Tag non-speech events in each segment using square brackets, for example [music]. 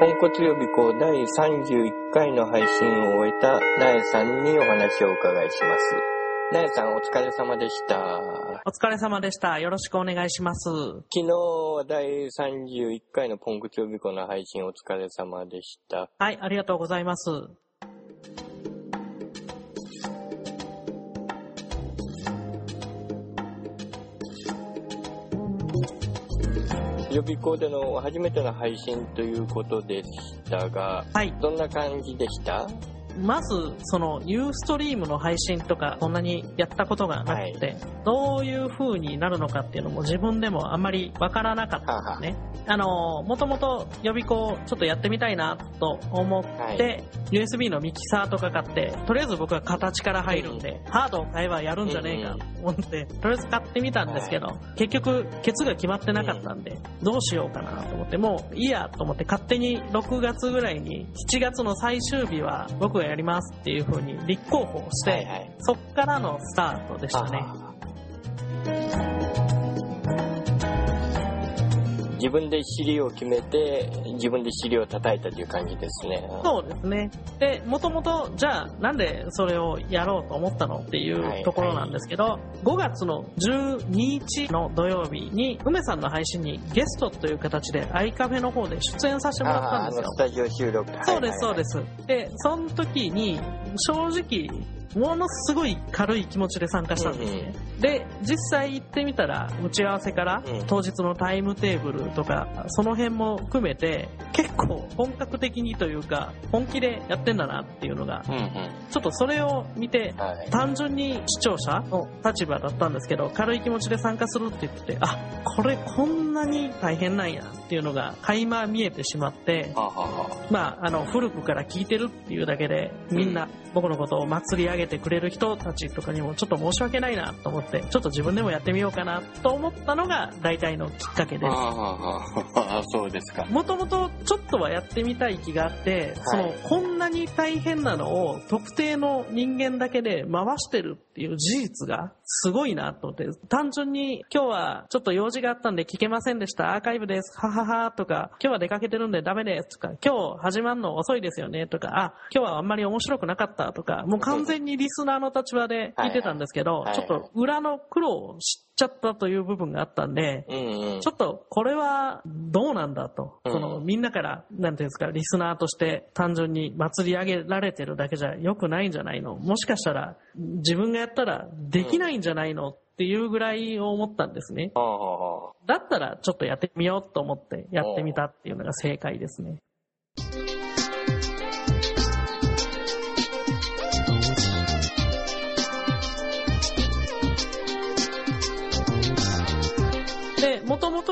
ポンコツ予備校第31回の配信を終えたなえさんにお話をお伺いします。なえさんお疲れ様でした。お疲れ様でした。よろしくお願いします。昨日は第31回のポンコツ予備校の配信お疲れ様でした。はい、ありがとうございます。予備校での初めての配信ということでしたが、はい。どんな感じでした？まず、その、ユーストリームの配信とか、そんなにやったことがなくて、どういう風になるのかっていうのも自分でもあんまりわからなかったんですね。あの、もともと予備校ちょっとやってみたいなと思って、USB のミキサーとか買って、とりあえず僕は形から入るんで、ハードを買えばやるんじゃねえかと思って、とりあえず買ってみたんですけど、結局、ケツが決まってなかったんで、どうしようかなと思って、もういいやと思って勝手に6月ぐらいに、7月の最終日は僕がやりますっていう風に立候補をして、はいはいそっからのスタートでしたね。自分で尻を決めて、自分で尻を叩いたという感じですね。そうですね。で、もともと、じゃあ、なんでそれをやろうと思ったのっていうところなんですけど、5月の12日の土曜日に、梅さんの配信にゲストという形で、アイカフェの方で出演させてもらったんですよの。スタジオ収録。そうです、そうですす。で、その時に、正直、ものすごい軽い気持ちで参加したんですね。で、実際行ってみたら、打ち合わせからうん当日のタイムテーブルとか、その辺も含めて、結構本格的にというか、本気でやってんだなっていうのが、うんうん。ちょっとそれを見て、はい。単純に視聴者の立場だったんですけど、軽い気持ちで参加するって言ってて、あ、これこんなに大変なんやっていうのが垣間見えてしまって、はあ、はあはまあ、あの、古くから聞いてるっていうだけで、みんな僕のことを祭り上げてくれる人たちとかにもちょっと申し訳ないなと思って、ちょっと自分でもやってみようかなと思ったのが大体のきっかけであ、はあはあはあ、そうですか。す。もともとちょっとはやってみたい気があって、その、こんなに大変なのを特定の人間だけで回してるっていう事実がすごいなと思って、単純に今日はちょっと用事があったんで聞けませんでした、アーカイブです、はははとか、今日は出かけてるんでダメですとか、今日始まるの遅いですよねとか、あ、今日はあんまり面白くなかったとか、もう完全にリスナーの立場で聞いてたんですけど、はい。はい。ちょっと裏の苦労を知っちゃったという部分があったんで、うんうん。ちょっとこれはどうなんだと、うんそのみんなから、なんていうんですか、リスナーとして単純に祭り上げられてるだけじゃ良くないんじゃないの？もしかしたら自分がやったらできないんじゃないのっていうぐらい思ったんですね。だったらちょっとやってみようと思ってやってみたっていうのが正解ですね。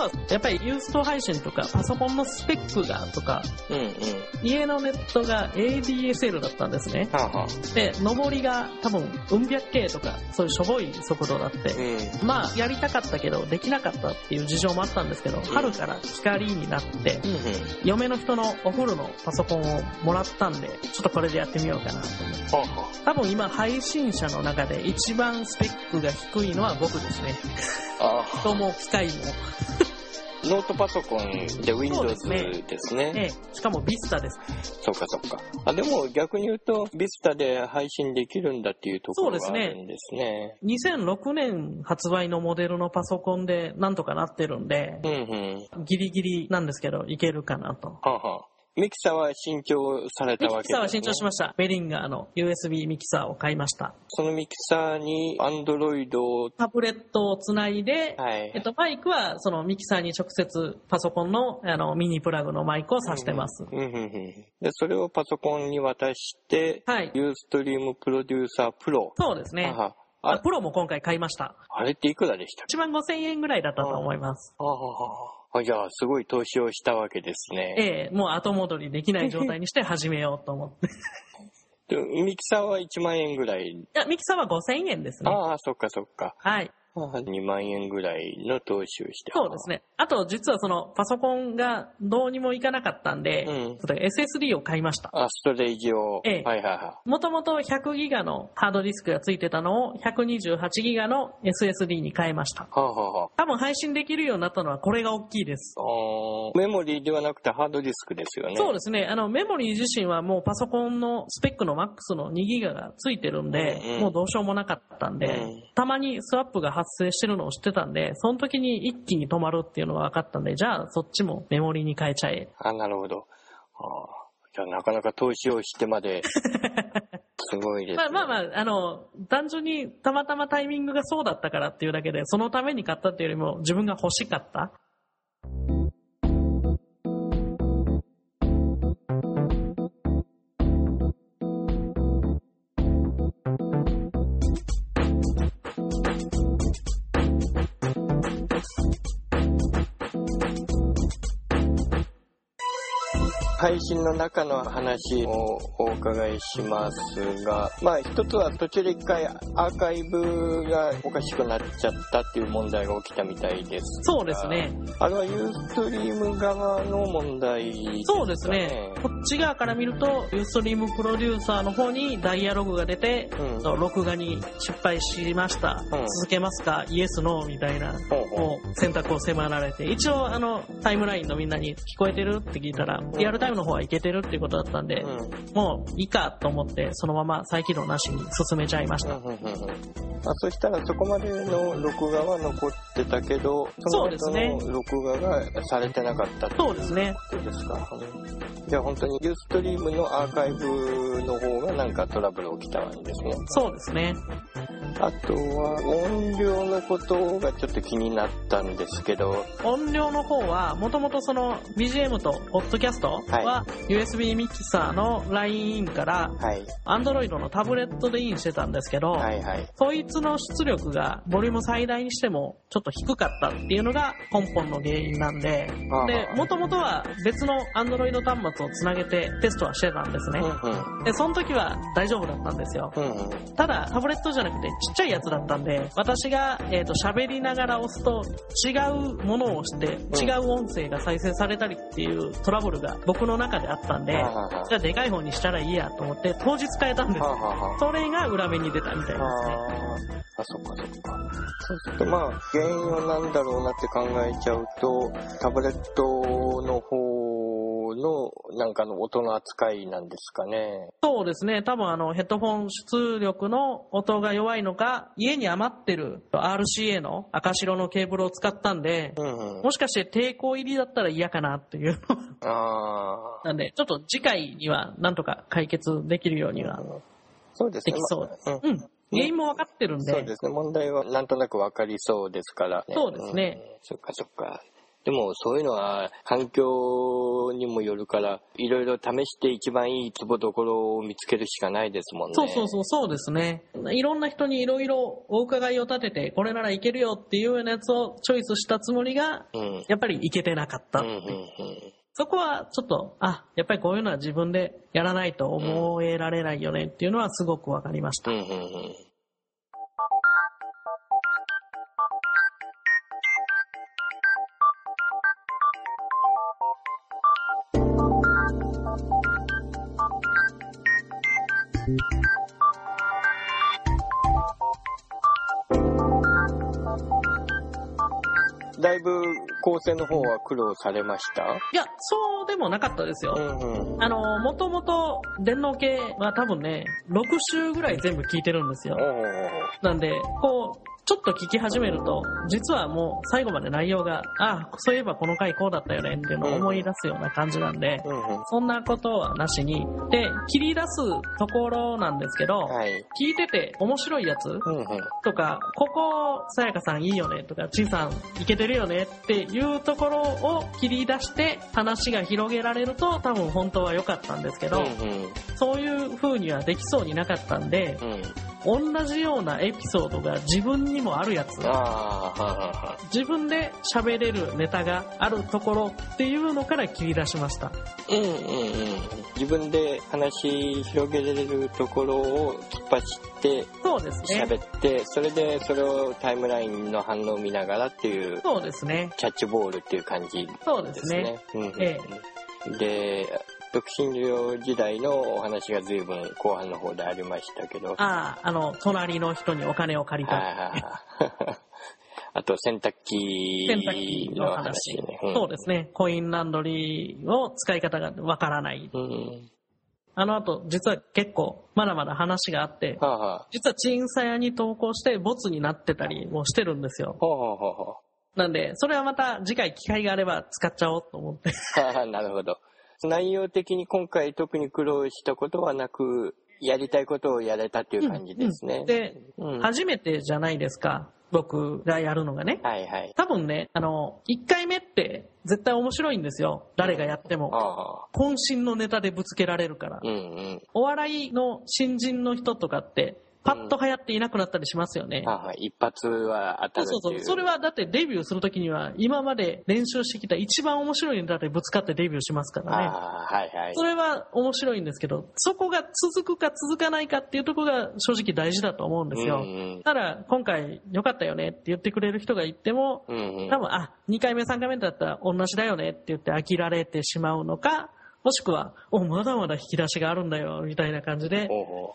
はやっぱりユースト配信とかパソコンのスペックがとかうんうん。家のネットが ADSL だったんですね。はあはあ。で、上りが多分、うん百 K とか、そういうしょぼい速度だって、うん。まあ、やりたかったけど、できなかったっていう事情もあったんですけど、春から光になってう、んうん。嫁の人のお風呂のパソコンをもらったんで、ちょっとこれでやってみようかなと思って。はあは多分今、配信者の中で一番スペックが低いのは僕ですね。あ。[laughs] あ人も機械も。あ。ノートパソコンで Windows そうですね。ええ、しかも Vista です。そうかそうか。あ、でも逆に言うと、ビスタで配信できるんだっていうところがあそうですねるんですね。2006年発売のモデルのパソコンでなんとかなってるんでう、んうん。ギリギリなんですけど、いけるかなと。はあはあ。ミキサーは新調されたミわけです、ね。キサーは新調しました。ベリンガーの USB ミキサーを買いました。そのミキサーに Android を、タブレットをつないで、はい。えっと、マイクはそのミキサーに直接パソコンのあのミニプラグのマイクを挿してます。うんうんうん。で、それをパソコンに渡して、はい。ユーストリームプロデューサープロ。そうですね。はああプロも今回買いました。あれっていくらでした1万5000円ぐらいだったと思います。あああじゃあ、すごい投資をしたわけですね。ええもう後戻りできない状態にして始めようと思って。[laughs] ミキサーは1万円ぐらい。や、ミキサーは5000円ですね。ああ、そっかそっか。はい。2万円ぐらいの投資をして。そうですね。あと、実はその、パソコンがどうにもいかなかったんで、うん SSD を買いました。あ、ストレージを。ええはいはいはもともと100ギガのハードディスクがついてたのを128ギガの SSD に変えました。い。はあ、はあは多分配信できるようになったのはこれが大きいです。あ、あーメモリーではなくてハードディスクですよね。そうですね。あの、メモリー自身はもうパソコンのスペックのマックスの2ギガがついてるんで、うんうんもうどうしようもなかったんで、うんたまにスワップが発生してるのを知ってたんで、その時に一気に止まるっていうのが分かったんで、じゃあそっちもメモリーに変えちゃえ。あ、なるほど。ああじゃあなかなか投資をしてまで、[laughs] すごいです、ね。まあまあまあ、あの、単純にたまたまタイミングがそうだったからっていうだけで、そのために買ったっていうよりも自分が欲しかった。配信の中の話をお伺いしますが、まあ一つは途中で一回アーカイブがおかしくなっちゃったっていう問題が起きたみたいですが。そうですね。あれはユーストリーム側の問題ですかね。そうですね。こっち側から見ると、ユーストリームプロデューサーの方にダイアログが出て、うん録画に失敗しました。うん続けますか？イエス、ノーみたいな、選択を迫られて、一応あの、タイムラインのみんなに聞こえてる？って聞いたら、リアルタイムの方はいけてるっていうことだったんで、うんもういいかと思って、そのまま再起動なしに進めちゃいました。うんうんうんうんあそしたらそこまでの録画は残ってたけど、その後の録画がされてなかったそうですね。ことですか？うんじゃあ本当にユーストリームのアーカイブの方がなんかトラブル起きたんですね。そうですね。あとは音量のことがちょっと気になったんですけど、音量の方は、もともとその BGM と Podcast はは USB ミキサーのラインインからはい Android のタブレットでインしてたんですけど、はいはい。そいつの出力がボリューム最大にしてもちょっと低かったっていうのが根本の原因なんで、で、もともとは別の Android 端末をつなげてテストはしてたんですね。うんで、その時は大丈夫だったんですよ。うん。うんうん。ただ、タブレットじゃなくてちっちゃいやつだったんで、私が、えっ、と、喋りながら押すと違うものを押して、違う音声が再生されたりっていうトラブルが僕の中であったんで、じゃあでかい方にしたらいいやと思って当日変えたんです。それが裏目に出たみたいですね。あ。あ、そっかそっか。そうするとまあ、原因は何だろうなって考えちゃうと、タブレットの方のなんかの音の扱いなんですかね。そうですね。多分あのヘッドフォン出力の音が弱いのか、家に余ってる RCA の赤白のケーブルを使ったんで、うんうん。もしかして抵抗入りだったら嫌かなっていうのああ。なんで、ちょっと次回にはなんとか解決できるようにはそうですね。できそうです。まあうんうん。原因も分かってるんで、そうですね。問題はなんとなくわかりそうですからね。そうですねうんそっかそっか。でもそういうのは環境にもよるから、いろいろ試して一番いいツボどころを見つけるしかないですもんね。そうそうそう、そうですね。いろんな人にいろいろお伺いを立てて、これならいけるよっていうようなやつをチョイスしたつもりが、うん。やっぱりいけてなかったうんうんうん。そこはちょっと、あ、やっぱりこういうのは自分でやらないと思えられないよねっていうのはすごくわかりました。うんうんうん。だいぶ構成の方は苦労されました？いや、そうでもなかったですよ。んうん。あの、もともと電脳系は多分ね、6週ぐらい全部聞いてるんですよなんで、こう、ちょっと聞き始めると、実はもう最後まで内容が、ああ、そういえばこの回こうだったよねっていうのを思い出すような感じなんで、うんうん。そんなことはなしに、で、切り出すところなんですけど、はい。聞いてて面白いやつうんうん。とか、ここ、さやかさんいいよねとか、ちいさんいけてるよねっていうところを切り出して話が広げられると多分本当は良かったんですけど、うんうん。そういう風にはできそうになかったんで、うん。同じようなエピソードが自分にもあるやつ。自分で喋れるネタがあるところっていうのから切り出しました。うんうんうん。自分で話広げれるところを突っ走って、そうですね。喋って、それでそれをタイムラインの反応を見ながらっていう、そうですね。キャッチボールっていう感じですね。そうですね。うん、ええ。で、独身寮時代のお話が随分後半の方でありましたけど。ああ、あの、隣の人にお金を借りた。あと洗濯機の話、ねうん、そうですね。コインランドリーを使い方がわからない。うん、あの後、実は結構まだまだ話があって、はあはあ、実はチンサヤに投稿してボツになってたりもしてるんですよ。はあはあ、なんで、それはまた次回機会があれば使っちゃおうと思って。[laughs] なるほど。内容的に今回特に苦労したことはなく、やりたいことをやれたっていう感じですね。うんうん、で、うん、初めてじゃないですか。僕がやるのがね。はいはい。多分ね、あの、1回目って絶対面白いんですよ。誰がやっても。渾身のネタでぶつけられるから。うんうん、お笑いの新人の人とかって、パッと流行っていなくなったりしますよね。うん、一発は当たるそうそうそう。それはだってデビューするときには、今まで練習してきた一番面白いネタでぶつかってデビューしますからね。はいはい。それは面白いんですけど、そこが続くか続かないかっていうところが正直大事だと思うんですよ。うんうん、ただ、今回良かったよねって言ってくれる人がいても、うんうん、多分、あ、2回目3回目だったら同じだよねって言って飽きられてしまうのか、もしくは、お、まだまだ引き出しがあるんだよ、みたいな感じで、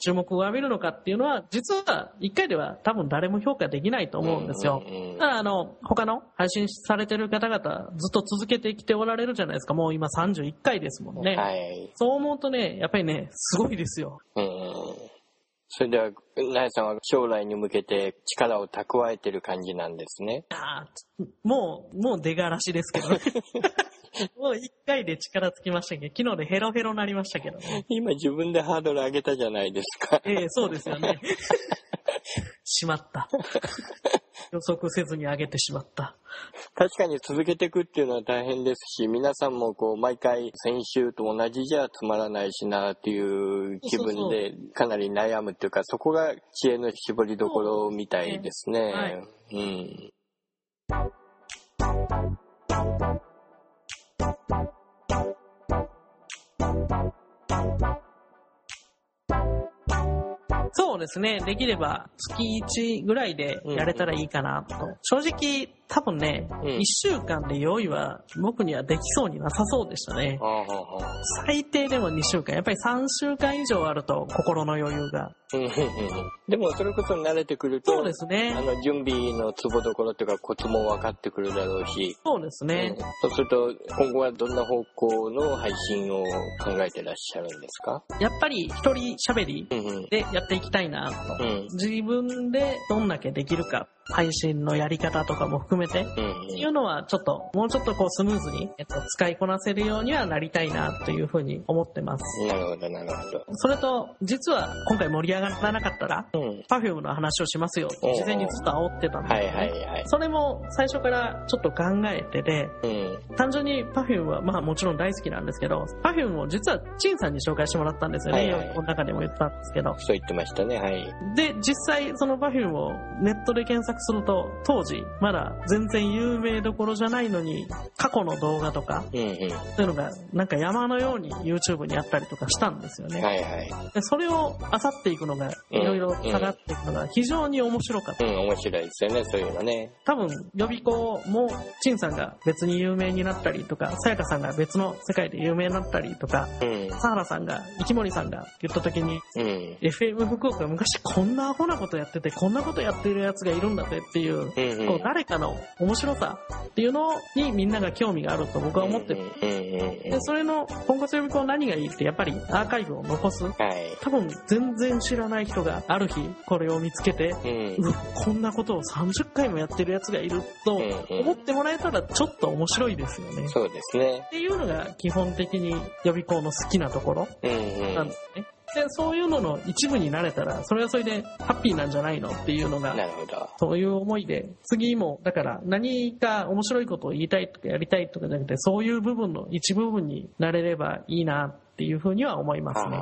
注目を浴びるのかっていうのは、実は1回では多分誰も評価できないと思うんですよ。だからあの、他の配信されてる方々、ずっと続けてきておられるじゃないですか。もう今31回ですもんね。はい、そう思うとね、やっぱりね、すごいですよ。それでは、なやさんは将来に向けて力を蓄えてる感じなんですね。あもう、もう出がらしですけど。[laughs] もう一回で力つきましたけど、昨日でヘロヘロになりましたけどね。今自分でハードル上げたじゃないですか。ええそうですよね。[laughs] しまった。予測せずに上げてしまった。確かに続けていくっていうのは大変ですし、皆さんもこう、毎回先週と同じじゃつまらないしなっていう気分でかなり悩むっていうか、そこが知恵の絞りどころみたいですね。はい、うん。そうですね。できれば月1ぐらいでやれたらいいかなと。正直、多分ね、うん、1週間で用意は僕にはできそうになさそうでしたね。最低でも2週間。やっぱり3週間以上あると心の余裕が。でもそれこそ慣れてくると、そうですね。あの準備のツボどころっていうかコツも分かってくるだろうし。そうですね。うん、そうすると今後はどんな方向の配信を考えてらっしゃるんですか？やっぱり一人喋りでやっていきたいなと。うん、自分でどんだけできるか配信のやり方とかも含めて、っていうのはちょっと、もうちょっとこうスムーズに、えっと、使いこなせるようにはなりたいなというふうに思ってます。なるほど、なるほど。それと、実は今回盛り上がらなかったら、うん、パフュームの話をしますよ事前にずっと煽ってたんでね、はいはいはい。それも最初からちょっと考えてて、うん、単純にパフュームはまあもちろん大好きなんですけど、パフュームを実はチンさんに紹介してもらったんですよね。はいはい、この中でも言ったんですけど。そう言ってましたね、はい。で、実際そのパフュームをネットで検索すると、当時、まだ全然有名どころじゃないのに、過去の動画とか、うんうん、そういうのが、なんか山のように YouTube にあったりとかしたんですよね。はいはい。でそれを漁っていくのが、いろいろ下がっていくのが非常に面白かった。うん、面白いですよね、そういうのね。多分、予備校も、陳さんが別に有名になったりとか、さやかさんが別の世界で有名になったりとか、うん、サハラさんが、生き森さんが言った時に、うん、FM 福岡昔こんなアホなことやってて、こんなことやってるやつがいるんだぜっていう、うんうん、こう誰かの面白さっていうのにみんなが興味があると僕は思ってる。で、それの、ポンコツ予備校何がいいってやっぱりアーカイブを残す。はい、多分全然知らない人がある日これを見つけて、うん、こんなことを30回もやってるやつがいると思ってもらえたらちょっと面白いですよね。そうですね。っていうのが基本的に予備校の好きなところなんですね。で、そういうのの一部になれたら、それはそれでハッピーなんじゃないのっていうのが、なるほど。そういう思いで、次も、だから何か面白いことを言いたいとかやりたいとかじゃなくて、そういう部分の一部分になれればいいなっていうふうには思いますね。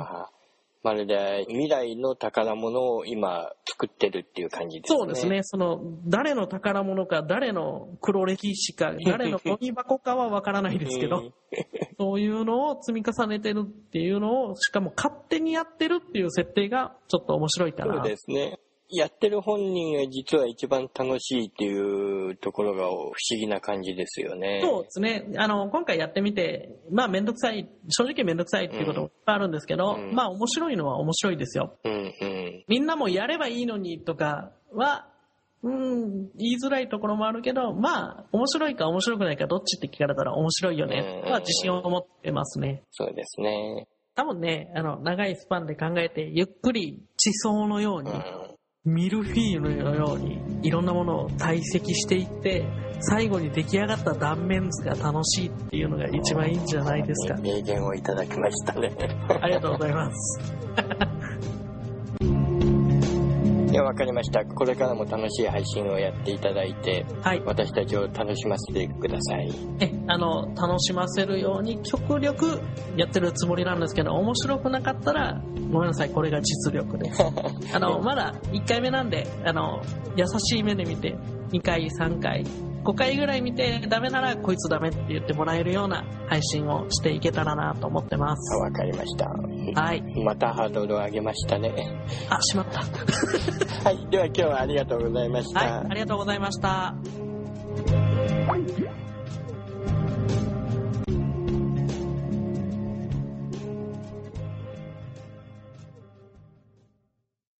まるで未来の宝物を今作ってるっていう感じですね。そうですね。その、誰の宝物か、誰の黒歴史か、[laughs] 誰のゴミ箱かはわからないですけど、[laughs] そういうのを積み重ねてるっていうのを、しかも勝手にやってるっていう設定がちょっと面白いかな。そうですね。やってる本人が実は一番楽しいっていうところが不思議な感じですよね。そうですね。あの、今回やってみて、まあめんどくさい、正直めんどくさいっていうこともいっぱいあるんですけど、うん、まあ面白いのは面白いですよ。うんうん、みんなもやればいいのにとかは、うん、言いづらいところもあるけど、まあ、面白いか面白くないかどっちって聞かれたら面白いよね、は自信を持ってますね。そうですね。多分ね、あの、長いスパンで考えて、ゆっくり地層のように、ミルフィーユのようにいろんなものを堆積していって最後に出来上がった断面図が楽しいっていうのが一番いいんじゃないですか。名言をいただきましたね。ありがとうございます [laughs] いや、わかりました。これからも楽しい配信をやっていただいて、はい。私たちを楽しませてください。え、あの、楽しませるように極力やってるつもりなんですけど、面白くなかったら、ごめんなさい、これが実力です。[laughs] あの、まだ1回目なんで、あの、優しい目で見て、2回、3回、5回ぐらい見てダメならこいつダメって言ってもらえるような配信をしていけたらなと思ってます。わかりました。はい。またハードルを上げましたね。あ、しまった。[laughs] はい。では今日はありがとうございました。はい。ありがとうございました。